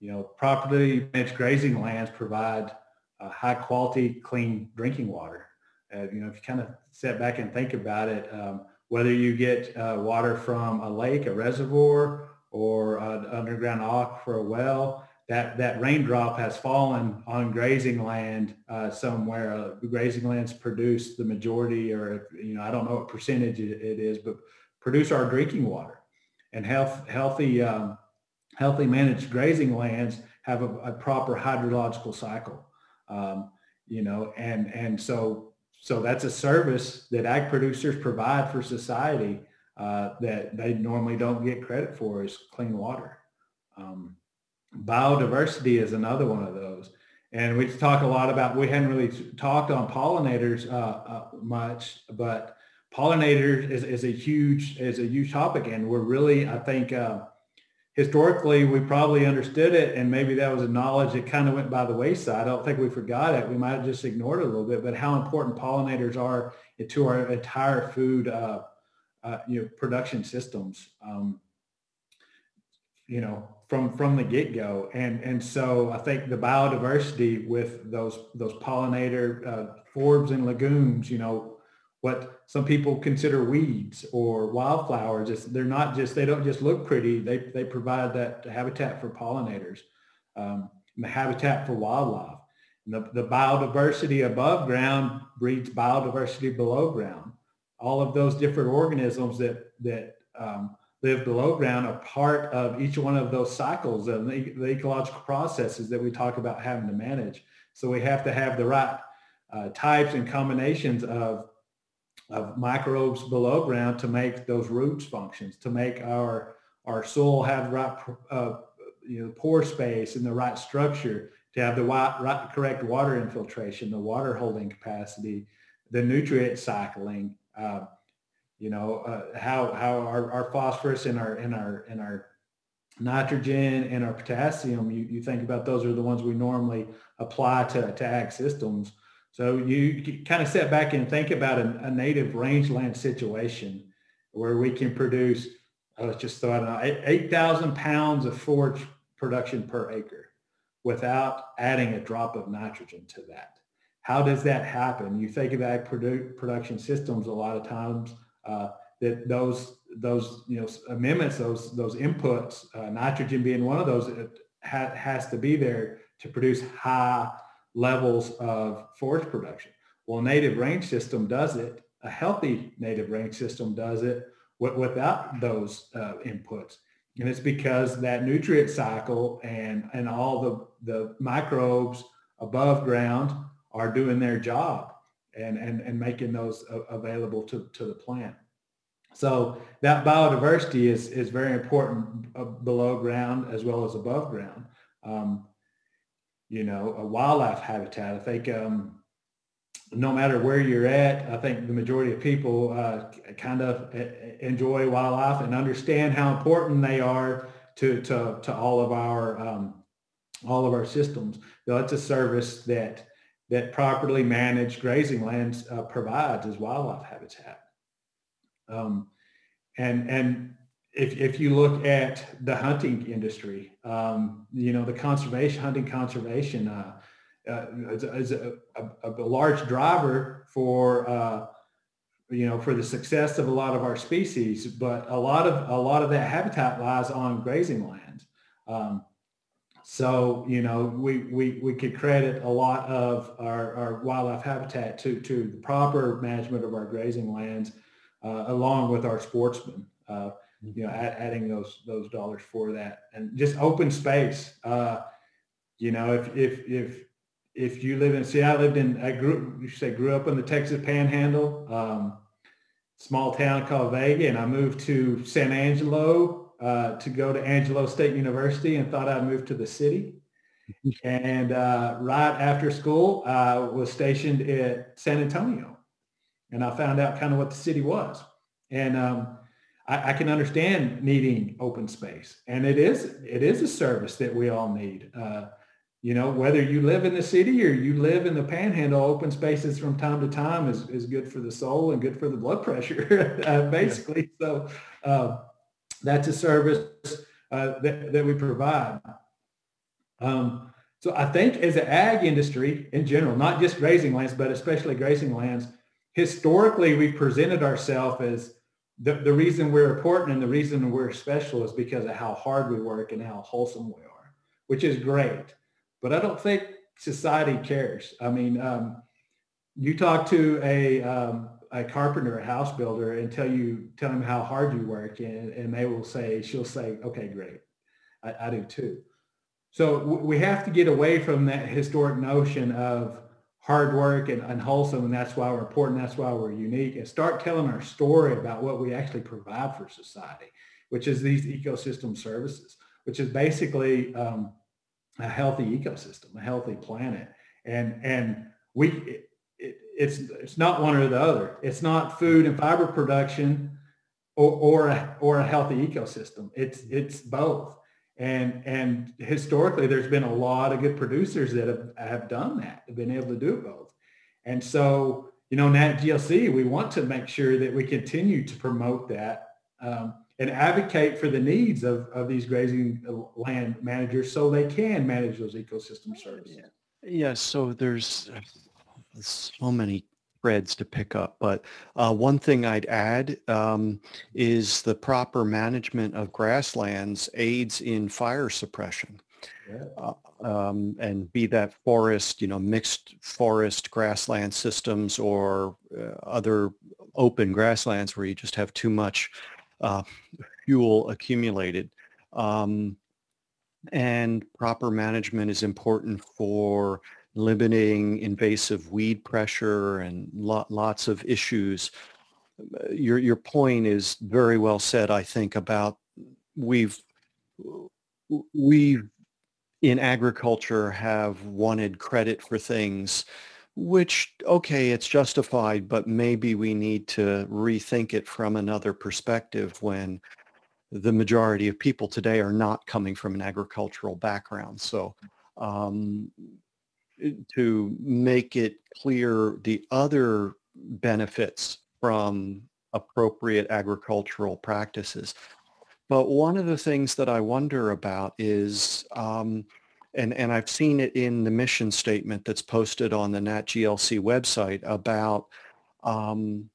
you know, properly managed grazing lands provide uh, high quality, clean drinking water. Uh, you know, if you kind of step back and think about it, um, whether you get uh, water from a lake, a reservoir, or an underground aquifer, a well, that, that raindrop has fallen on grazing land uh, somewhere. Uh, grazing lands produce the majority, or you know, I don't know what percentage it, it is, but produce our drinking water. And health, healthy, um, healthy managed grazing lands have a, a proper hydrological cycle. Um, you know, and and so so that's a service that ag producers provide for society uh, that they normally don't get credit for is clean water. Um, biodiversity is another one of those. And we talk a lot about, we hadn't really talked on pollinators uh, uh, much, but pollinators is, is a huge, is a huge topic. And we're really, I think, uh, historically we probably understood it and maybe that was a knowledge that kind of went by the wayside. I don't think we forgot it. We might have just ignored it a little bit, but how important pollinators are to our entire food, uh, uh, you know, production systems. Um, you know, from from the get go, and and so I think the biodiversity with those those pollinator uh, forbs and legumes, you know, what some people consider weeds or wildflowers. It's, they're not just they don't just look pretty. They they provide that habitat for pollinators, um, the habitat for wildlife. And the, the biodiversity above ground breeds biodiversity below ground. All of those different organisms that that um, live below ground are part of each one of those cycles and the, the, ecological processes that we talk about having to manage. So we have to have the right uh, types and combinations of, of microbes below ground to make those roots functions, to make our, our soil have the right uh, you know, pore space and the right structure, to have the right, right, correct water infiltration, the water holding capacity, the nutrient cycling, uh, you know, uh, how, how our, our phosphorus and our, and our, and our nitrogen and our potassium, you, you think about those are the ones we normally apply to, to ag systems. So you, kind of step back and think about a, a native rangeland situation where we can produce, uh, let's just throw out 8,000 pounds of forage production per acre without adding a drop of nitrogen to that. How does that happen? You think about produ- production systems a lot of times uh, that those those you know amendments, those those inputs, uh, nitrogen being one of those, it ha- has to be there to produce high levels of forage production. Well, native range system does it. A healthy native range system does it w- without those uh, inputs. And it's because that nutrient cycle and, and all the, the microbes above ground are doing their job and, and, and making those available to, to the plant. So that biodiversity is, is very important uh, below ground as well as above ground. Um, you know, a wildlife habitat. I think, um, no matter where you're at, I think the majority of people uh, kind of enjoy wildlife and understand how important they are to, to, to all of our um, all of our systems. That's a service that that properly managed grazing lands uh, provides as wildlife habitat. Um, and and if, if you look at the hunting industry, um, you know, the conservation, hunting conservation uh, uh, is, is a, a, a, large driver for, uh, you know, for the success of a lot of our species, but a lot of, a lot of that habitat lies on grazing land. Um, so, you know, we, we, we could credit a lot of our, our wildlife habitat to, to the proper management of our grazing lands, uh, along with our sportsmen, uh, you know, add, adding those, those dollars for that and just open space. Uh, you know, if, if, if, if you live in, see, I lived in, I grew, you say grew up in the Texas Panhandle, um, small town called Vega, and I moved to San Angelo uh, to go to Angelo State University and thought I'd move to the city. [LAUGHS] And uh, right after school, I was stationed at San Antonio, and I found out kind of what the city was. And um, I, I, can understand needing open space, and it is it is a service that we all need. Uh, you know, whether you live in the city or you live in the panhandle, open spaces from time to time is, is good for the soul and good for the blood [LAUGHS] pressure, uh, basically. Yeah. So uh, that's a service uh, that, that we provide. Um, so I think as an ag industry in general, not just grazing lands, but especially grazing lands, historically we've presented ourselves as the, the reason we're important and the reason we're special is because of how hard we work and how wholesome we are, which is great. But I don't think society cares. I mean, um, you talk to a um, a carpenter, a house builder, and tell you tell them how hard you work, and, and they will say she'll say, "Okay, great, I, I do too." So w- we have to get away from that historic notion of hard work and, and wholesome, and that's why we're important. That's why we're unique, and start telling our story about what we actually provide for society, which is these ecosystem services, which is basically um, a healthy ecosystem, a healthy planet. And, and we, it, it, it's, it's not one or the other. It's not food and fiber production or, or, a, or a healthy ecosystem. It's, it's both. And, and historically, there's been a lot of good producers that have, have done that, have been able to do both. And so, you know, Nat GLC, we want to make sure that we continue to promote that um, and advocate for the needs of, of these grazing land managers so they can manage those ecosystem services. Yeah. yeah so there's so many threads to pick up, but uh, one thing I'd add um, is the proper management of grasslands aids in fire suppression. Yeah. Uh, um, and be that forest, you know, mixed forest grassland systems or uh, other open grasslands where you just have too much uh, fuel accumulated. Um, and proper management is important for limiting invasive weed pressure and lo- lots of issues. Your your point is very well said. I think about we've we in agriculture have wanted credit for things which okay it's justified but maybe we need to rethink it from another perspective when the majority of people today are not coming from an agricultural background so um, to make it clear the other benefits from appropriate agricultural practices but one of the things that i wonder about is um, and, and I've seen it in the mission statement that's posted on the NatGLC website about um,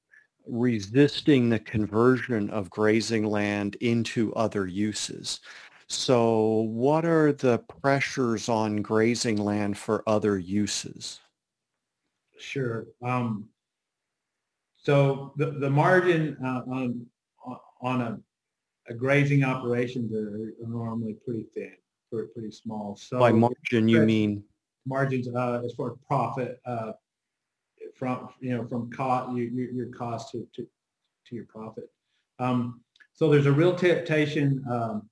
resisting the conversion of grazing land into other uses. So what are the pressures on grazing land for other uses? Sure. Um, so the, the margin uh, on, on a, a grazing operations are normally pretty thin pretty, pretty small. So by margin, you mean margins uh, as far as profit uh, from you know from cost your, your cost to, to to your profit. Um, so there's a real temptation um,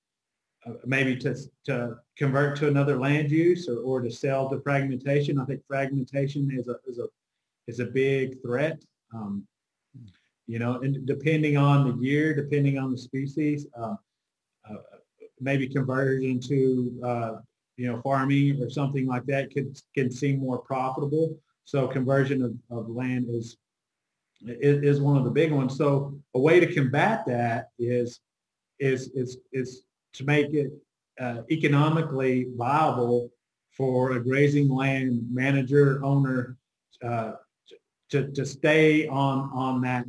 maybe to to convert to another land use or, or to sell to fragmentation. I think fragmentation is a is a is a big threat. Um, you know, and depending on the year, depending on the species, uh, uh, maybe conversion to uh, you know farming or something like that could can seem more profitable. So conversion of, of land is, is is one of the big ones. So a way to combat that is is is is to make it uh, economically viable for a grazing land manager owner uh, to, to stay on on that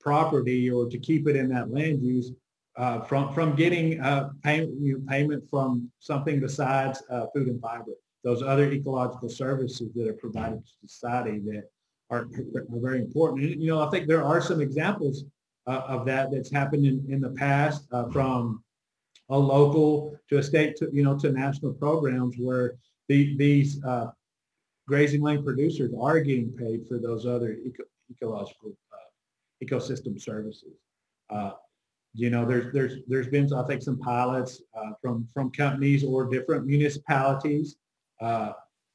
property or to keep it in that land use uh, from from getting uh, payment you know, payment from something besides uh, food and fiber. Those other ecological services that are provided to society that are, are very important. And, you know, I think there are some examples uh, of that that's happened in, in the past from a local to a state to you know to national programs where the, these uh, grazing land producers are getting paid for those other eco- ecological ecosystem services. Uh, you know, there's there's there's been I think some pilots uh, from from companies or different municipalities uh,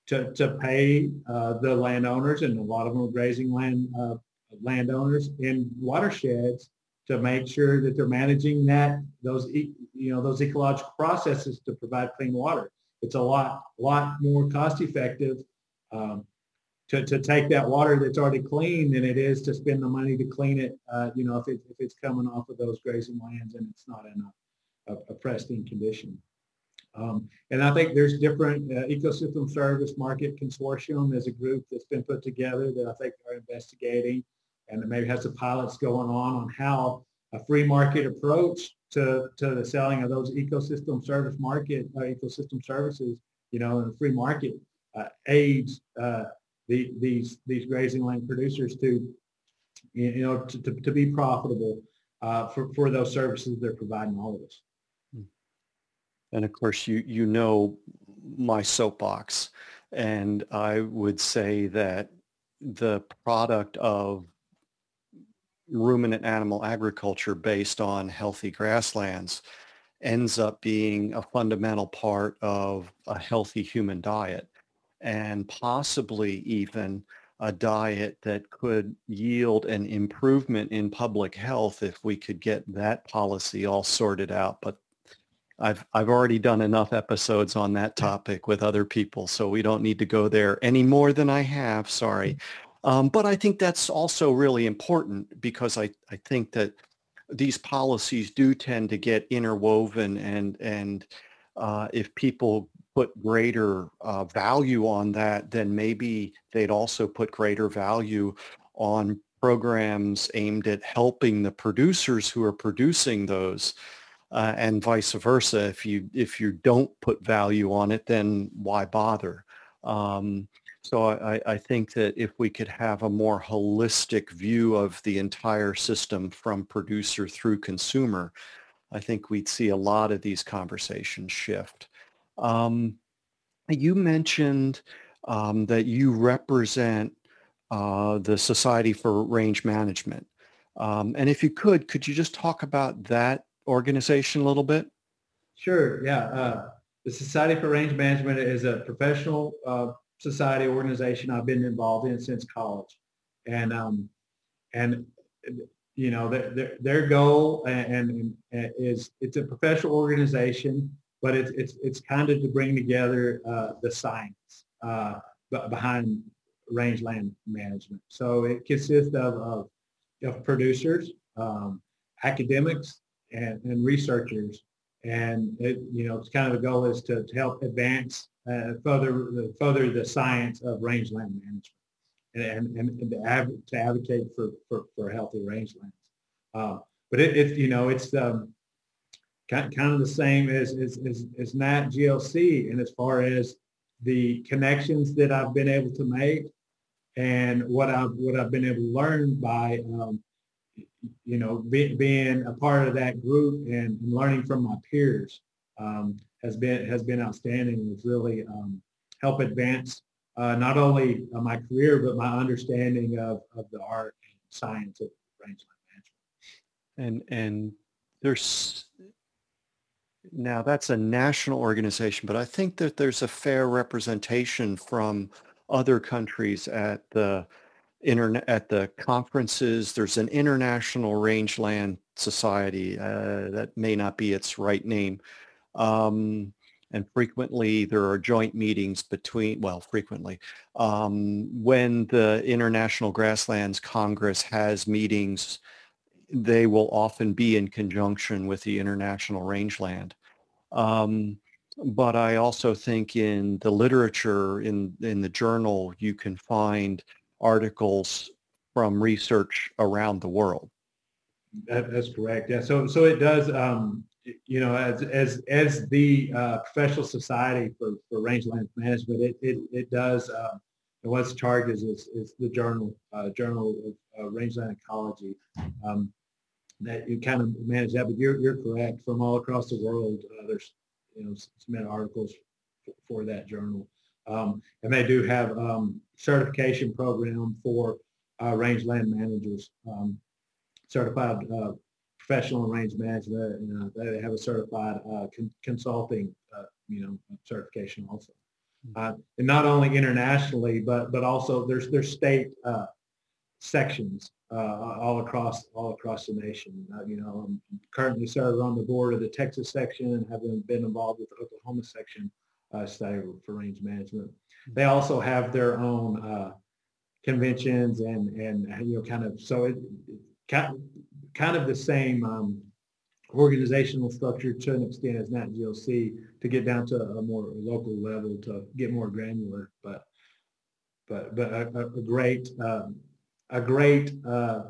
to to pay uh, the landowners, and a lot of them are grazing land uh, landowners in watersheds to make sure that they're managing that those you know those ecological processes to provide clean water. It's a lot lot more cost effective um, to, to take that water that's already clean than it is to spend the money to clean it, uh, you know, if, it, if it's coming off of those grazing lands and it's not in a, a, a pristine condition. Um, and I think there's different uh, ecosystem service market consortium as a group that's been put together that I think are investigating and maybe has some pilots going on on how a free market approach to, to the selling of those ecosystem service market, uh, ecosystem services, you know, in a free market uh, aids uh, the, these these grazing land producers to you know to, to, to be profitable uh, for, for those services they're providing all of us. And of course, you you know my soapbox, and I would say that the product of ruminant animal agriculture based on healthy grasslands ends up being a fundamental part of a healthy human diet and possibly even a diet that could yield an improvement in public health if we could get that policy all sorted out. But I've I've already done enough episodes on that topic with other people, so we don't need to go there any more than I have. Sorry. Mm-hmm. Um, but I think that's also really important because I, I think that these policies do tend to get interwoven and and uh, if people put greater uh, value on that, then maybe they'd also put greater value on programs aimed at helping the producers who are producing those uh, and vice versa. If you if you don't put value on it, then why bother? Um, so I, I think that if we could have a more holistic view of the entire system from producer through consumer, I think we'd see a lot of these conversations shift. Um, you mentioned um, that you represent uh, the Society for Range Management. Um, and if you could, could you just talk about that organization a little bit? Sure, yeah. Uh, the Society for Range Management is a professional uh, society organization I've been involved in since college. And, um, and you know, their, their goal and, and, and is it's a professional organization but it's it's it's kind of to bring together uh, the science uh, behind rangeland management. So it consists of of, of producers, um, academics, and, and researchers, and it, you know it's kind of the goal is to, to help advance uh, further further the science of rangeland management, and and, and to, av- to advocate for, for for healthy rangelands. Uh, but it, it you know it's um, kind, kind of the same as, as, as, as Nat GLC. And as far as the connections that I've been able to make and what I've, what I've been able to learn by, um, you know, be, being a part of that group and, learning from my peers um, has been, has been outstanding. It's really um, help advance uh, not only uh, my career, but my understanding of, of the art and science of rangeland management. And, and there's now that's a national organization, but I think that there's a fair representation from other countries at the internet at the conferences. There's an International Rangeland Society. Uh, that may not be its right name. Um, and frequently there are joint meetings between, well, frequently, um, when the International Grasslands Congress has meetings, they will often be in conjunction with the International Rangeland. Um, but I also think in the literature, in, in the journal, you can find articles from research around the world. That, that's correct. Yeah. So so it does. Um, you know, as as as the uh, professional society for for rangeland management, it it, it does. And what's charges is is the journal uh, journal of uh, rangeland ecology. Um, that you kind of manage that, but you're you're correct. From all across the world, uh, there's you know submitted articles for, for that journal, um, and they do have um, certification program for uh, rangeland managers, um, certified uh, professional range management. You know, they have a certified uh, con- consulting, uh, you know, certification also. Hmm. Uh, and not only internationally, but but also there's there's state uh, sections all across all across the nation. you know, I'm currently served on the board of the Texas section and have been involved with the Oklahoma section study for range management. They also have their own conventions and and you know kind of so it, kind of the same um, organizational structure to an extent as Nat GLC to get down to a more local level to get more granular, but but but a, a great um, a great uh,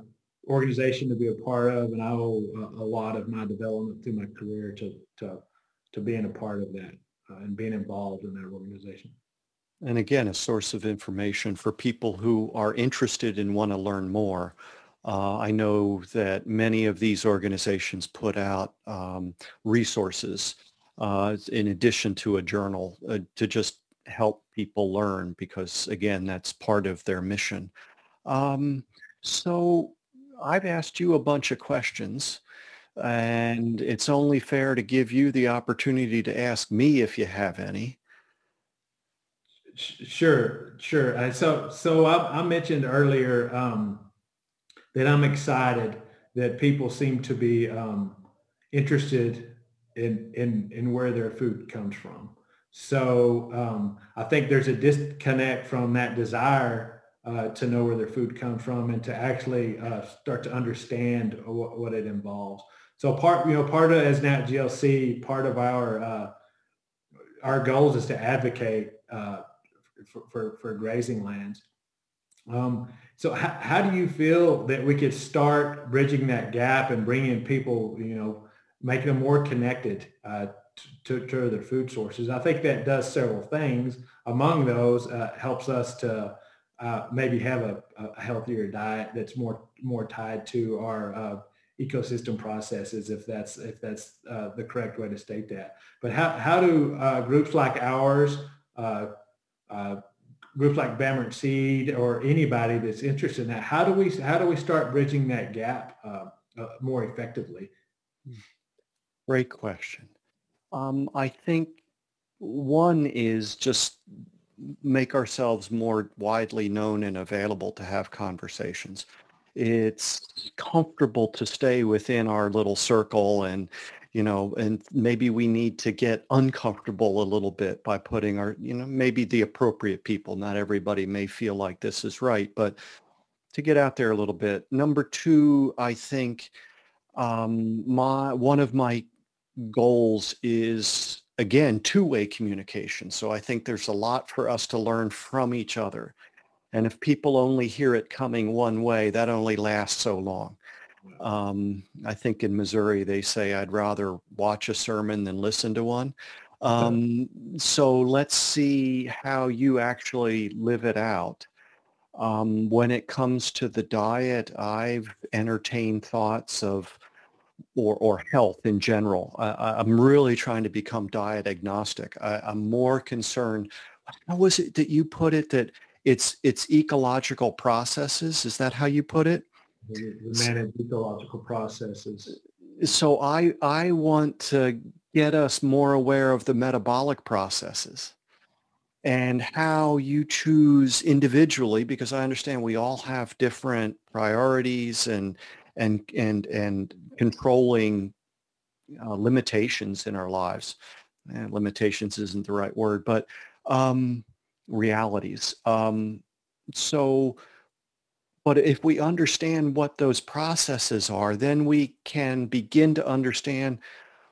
organization to be a part of, and I owe a, a, lot of my development through my career to to to being a part of that uh, and being involved in that organization. And again, a source of information for people who are interested and want to learn more. Uh, I know that many of these organizations put out um, resources uh, in addition to a journal uh, to just help people learn because again, that's part of their mission. Um, so I've asked you a bunch of questions and it's only fair to give you the opportunity to ask me if you have any. Sure, sure. so, so I, I mentioned earlier um, that I'm excited that people seem to be um, interested in, in, in where their food comes from. So um, I think there's a disconnect from that desire uh, to know where their food comes from and to actually uh, start to understand what, what, it involves. So part, you know, part of as Nat GLC, part of our uh, our goals is to advocate uh, for, for, for grazing lands. Um, so how, how do you feel that we could start bridging that gap and bringing people, you know, making them more connected uh, to, to their food sources? I think that does several things. Among those, uh, helps us to uh, maybe have a, a, healthier diet that's more more tied to our uh, ecosystem processes, if that's if that's uh, the correct way to state that. But how how do uh, groups like ours groups like Bamert Seed or anybody that's interested in that, how do we how do we start bridging that gap uh, uh, more effectively? Great question. Um, I think one is just make ourselves more widely known and available to have conversations. It's comfortable to stay within our little circle and you know, and maybe we need to get uncomfortable a little bit by putting our, you know, maybe the appropriate people. Not everybody may feel like this is right, but to get out there a little bit. Number two, I think um, my one of my goals is again two-way communication. So I think there's a lot for us to learn from each other. And if people only hear it coming one way, that only lasts so long. Um, I think in Missouri they say I'd rather watch a sermon than listen to one. Um, so let's see how you actually live it out. Um, when it comes to the diet, I've entertained thoughts of or, or health in general. I, am really trying to become diet agnostic. I, I'm more concerned. How was it that you put it that it's it's ecological processes? Is that how you put it? manage ecological processes. So I I want to get us more aware of the metabolic processes. and how you choose individually because I understand we all have different priorities and and and and controlling uh, limitations in our lives. And limitations isn't the right word, but um, realities. Um, so, but if we understand what those processes are, then we can begin to understand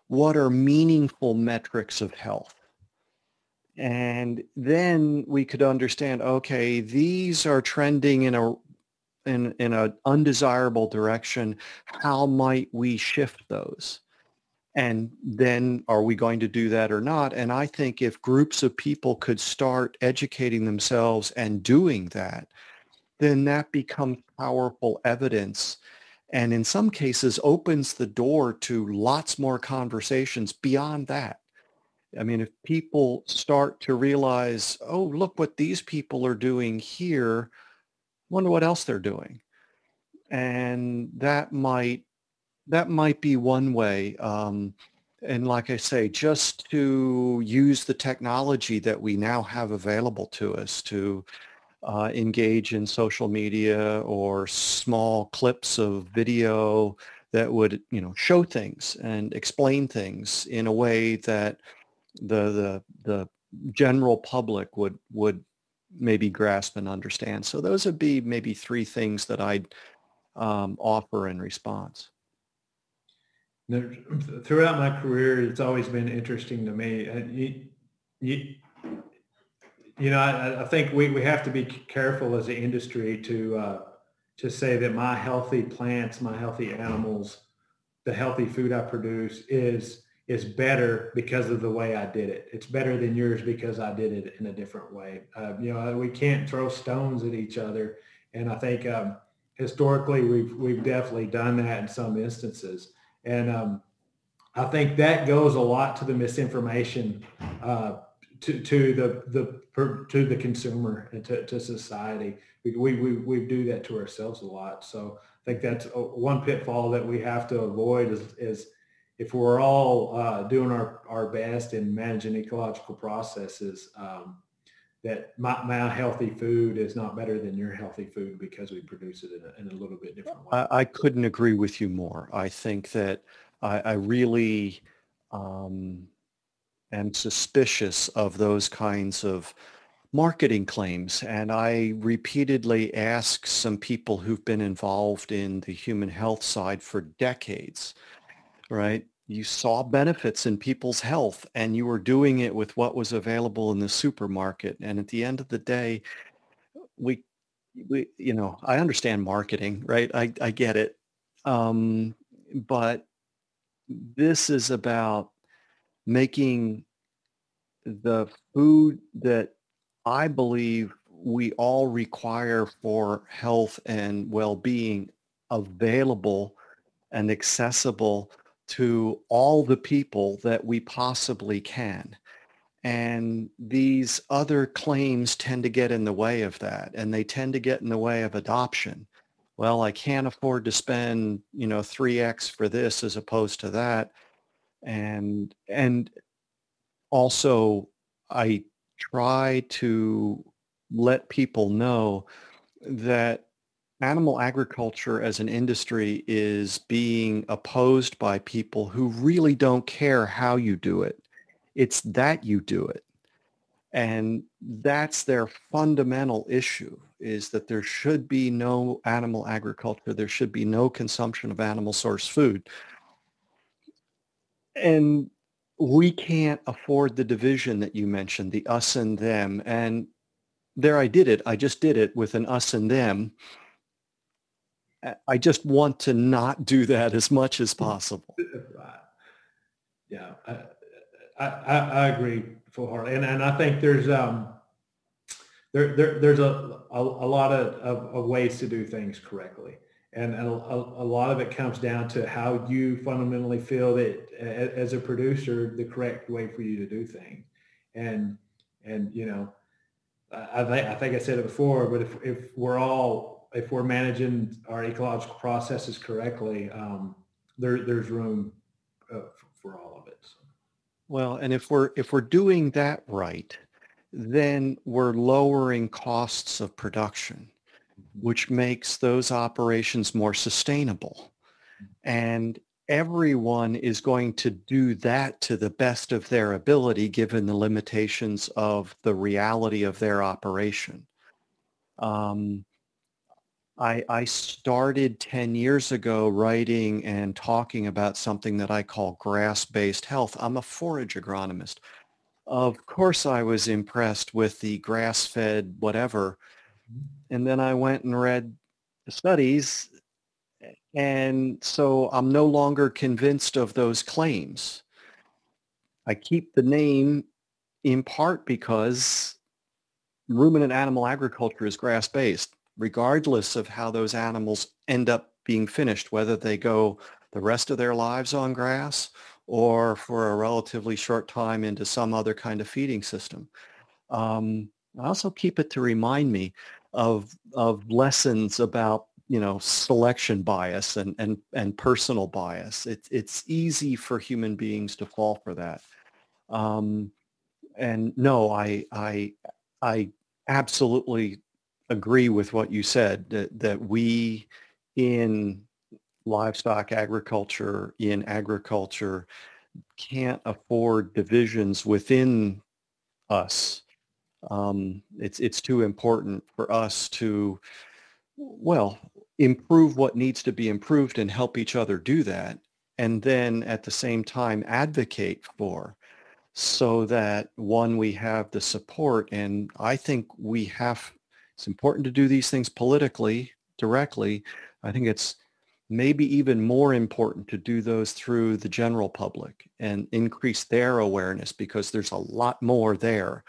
what are meaningful metrics of health. And then we could understand, okay, these are trending in a in in an undesirable direction. How might we shift those? And then are we going to do that or not? And I think if groups of people could start educating themselves and doing that, then that becomes powerful evidence and in some cases opens the door to lots more conversations beyond that. I mean, if people start to realize, oh, look what these people are doing here, wonder what else they're doing. And that might that might be one way. Um, and like I say, just to use the technology that we now have available to us to uh, engage in social media or small clips of video that would, you know, show things and explain things in a way that the the the general public would would maybe grasp and understand. So those would be maybe three things that I'd um, offer in response. Throughout my career, it's always been interesting to me. You, you, you know, I, I, think we, we have to be careful as an industry to uh, to say that my healthy plants, my healthy animals, the healthy food I produce is is better because of the way I did it. It's better than yours because I did it in a different way. Uh, you know, we can't throw stones at each other, and I think um, historically we've we've definitely done that in some instances. And um, I think that goes a lot to the misinformation uh, to, to the, the to the consumer and to, to society. We, we, we do that to ourselves a lot. So I think that's one pitfall that we have to avoid is, is if we're all uh, doing our, our best in managing ecological processes, um, that my, my, healthy food is not better than your healthy food because we produce it in a, in a little bit different way. I, I, couldn't agree with you more. I think that I, I really um, am suspicious of those kinds of marketing claims. And I repeatedly ask some people who've been involved in the human health side for decades, right? You saw benefits in people's health and you were doing it with what was available in the supermarket and at the end of the day we we you know i understand marketing right? I, I get it. Um, but this is about making the food that i believe we all require for health and well-being available and accessible to all the people that we possibly can. And these other claims tend to get in the way of that, and they tend to get in the way of adoption. Well, I can't afford to spend, you know, 3x for this as opposed to that. And and also I try to let people know that animal agriculture as an industry is being opposed by people who really don't care how you do it. It's that you do it. And that's their fundamental issue is that there should be no animal agriculture. There should be no consumption of animal source food. And we can't afford the division that you mentioned, the us and them. And there I did it. I just did it with an us and them I just want to not do that as much as possible. [LAUGHS] Yeah, I, I, I agree full heart. And, and I think there's, um, there, there, there's a, a, a lot of, of, of, ways to do things correctly. And, and a, a, lot of it comes down to how you fundamentally feel that as a producer, the correct way for you to do things. And, and, you know, I, I think I said it before, but if, if we're all if we're managing our ecological processes correctly, um, there, there's room uh, for, for, all of it. So. Well, and if we're if we're doing that right, then we're lowering costs of production, which makes those operations more sustainable. And everyone is going to do that to the best of their ability given the limitations of the reality of their operation. Um, I, I started 10 years ago writing and talking about something that I call grass-based health. I'm a forage agronomist. Of course, I was impressed with the grass-fed whatever. And then I went and read the studies. And so I'm no longer convinced of those claims. I keep the name in part because ruminant animal agriculture is grass-based, regardless of how those animals end up being finished, whether they go the rest of their lives on grass or for a relatively short time into some other kind of feeding system. Um, I also keep it to remind me of of lessons about you know selection bias and and and personal bias. It's it's easy for human beings to fall for that. Um, and no, I I I absolutely agree with what you said that that we in livestock agriculture, in agriculture, can't afford divisions within us. Um, it's it's too important for us to, well, improve what needs to be improved and help each other do that, and then at the same time advocate for, so that one we have the support. And I think we have. It's important to do these things politically directly. I think it's maybe even more important to do those through the general public and increase their awareness because there's a lot more there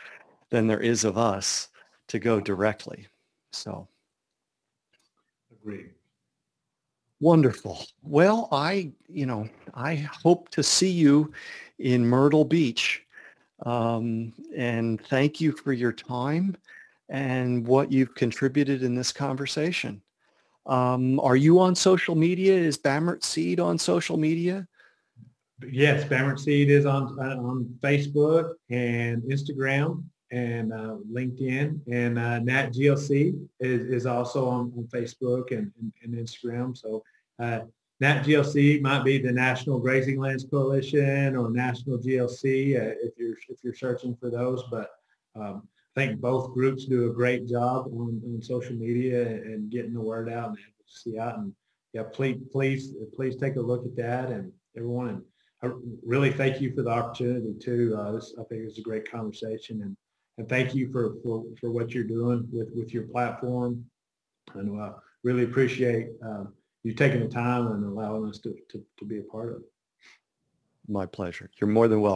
than there is of us to go directly. So. Agreed. Wonderful. Well, I, you know, I hope to see you in Myrtle Beach. Um, and thank you for your time and what you've contributed in this conversation. Um, are you on social media? Is Bamert Seed on social media? Yes, Bamert Seed is on on Facebook and Instagram and uh, LinkedIn, and uh, Nat GLC is, is also on, on Facebook and, and, and, Instagram. So uh, Nat GLC might be the National Grazing Lands Coalition or National GLC uh, if you're if you're searching for those, but um, I think both groups do a great job on, on social media and getting the word out and advocacy out. And yeah, please, please, please take a look at that and everyone. And I really thank you for the opportunity too. Uh, this, I think it was a great conversation and, and thank you for, for, for what you're doing with, with your platform. And uh, really appreciate uh, you taking the time and allowing us to, to, to be a part of it. My pleasure. You're more than welcome.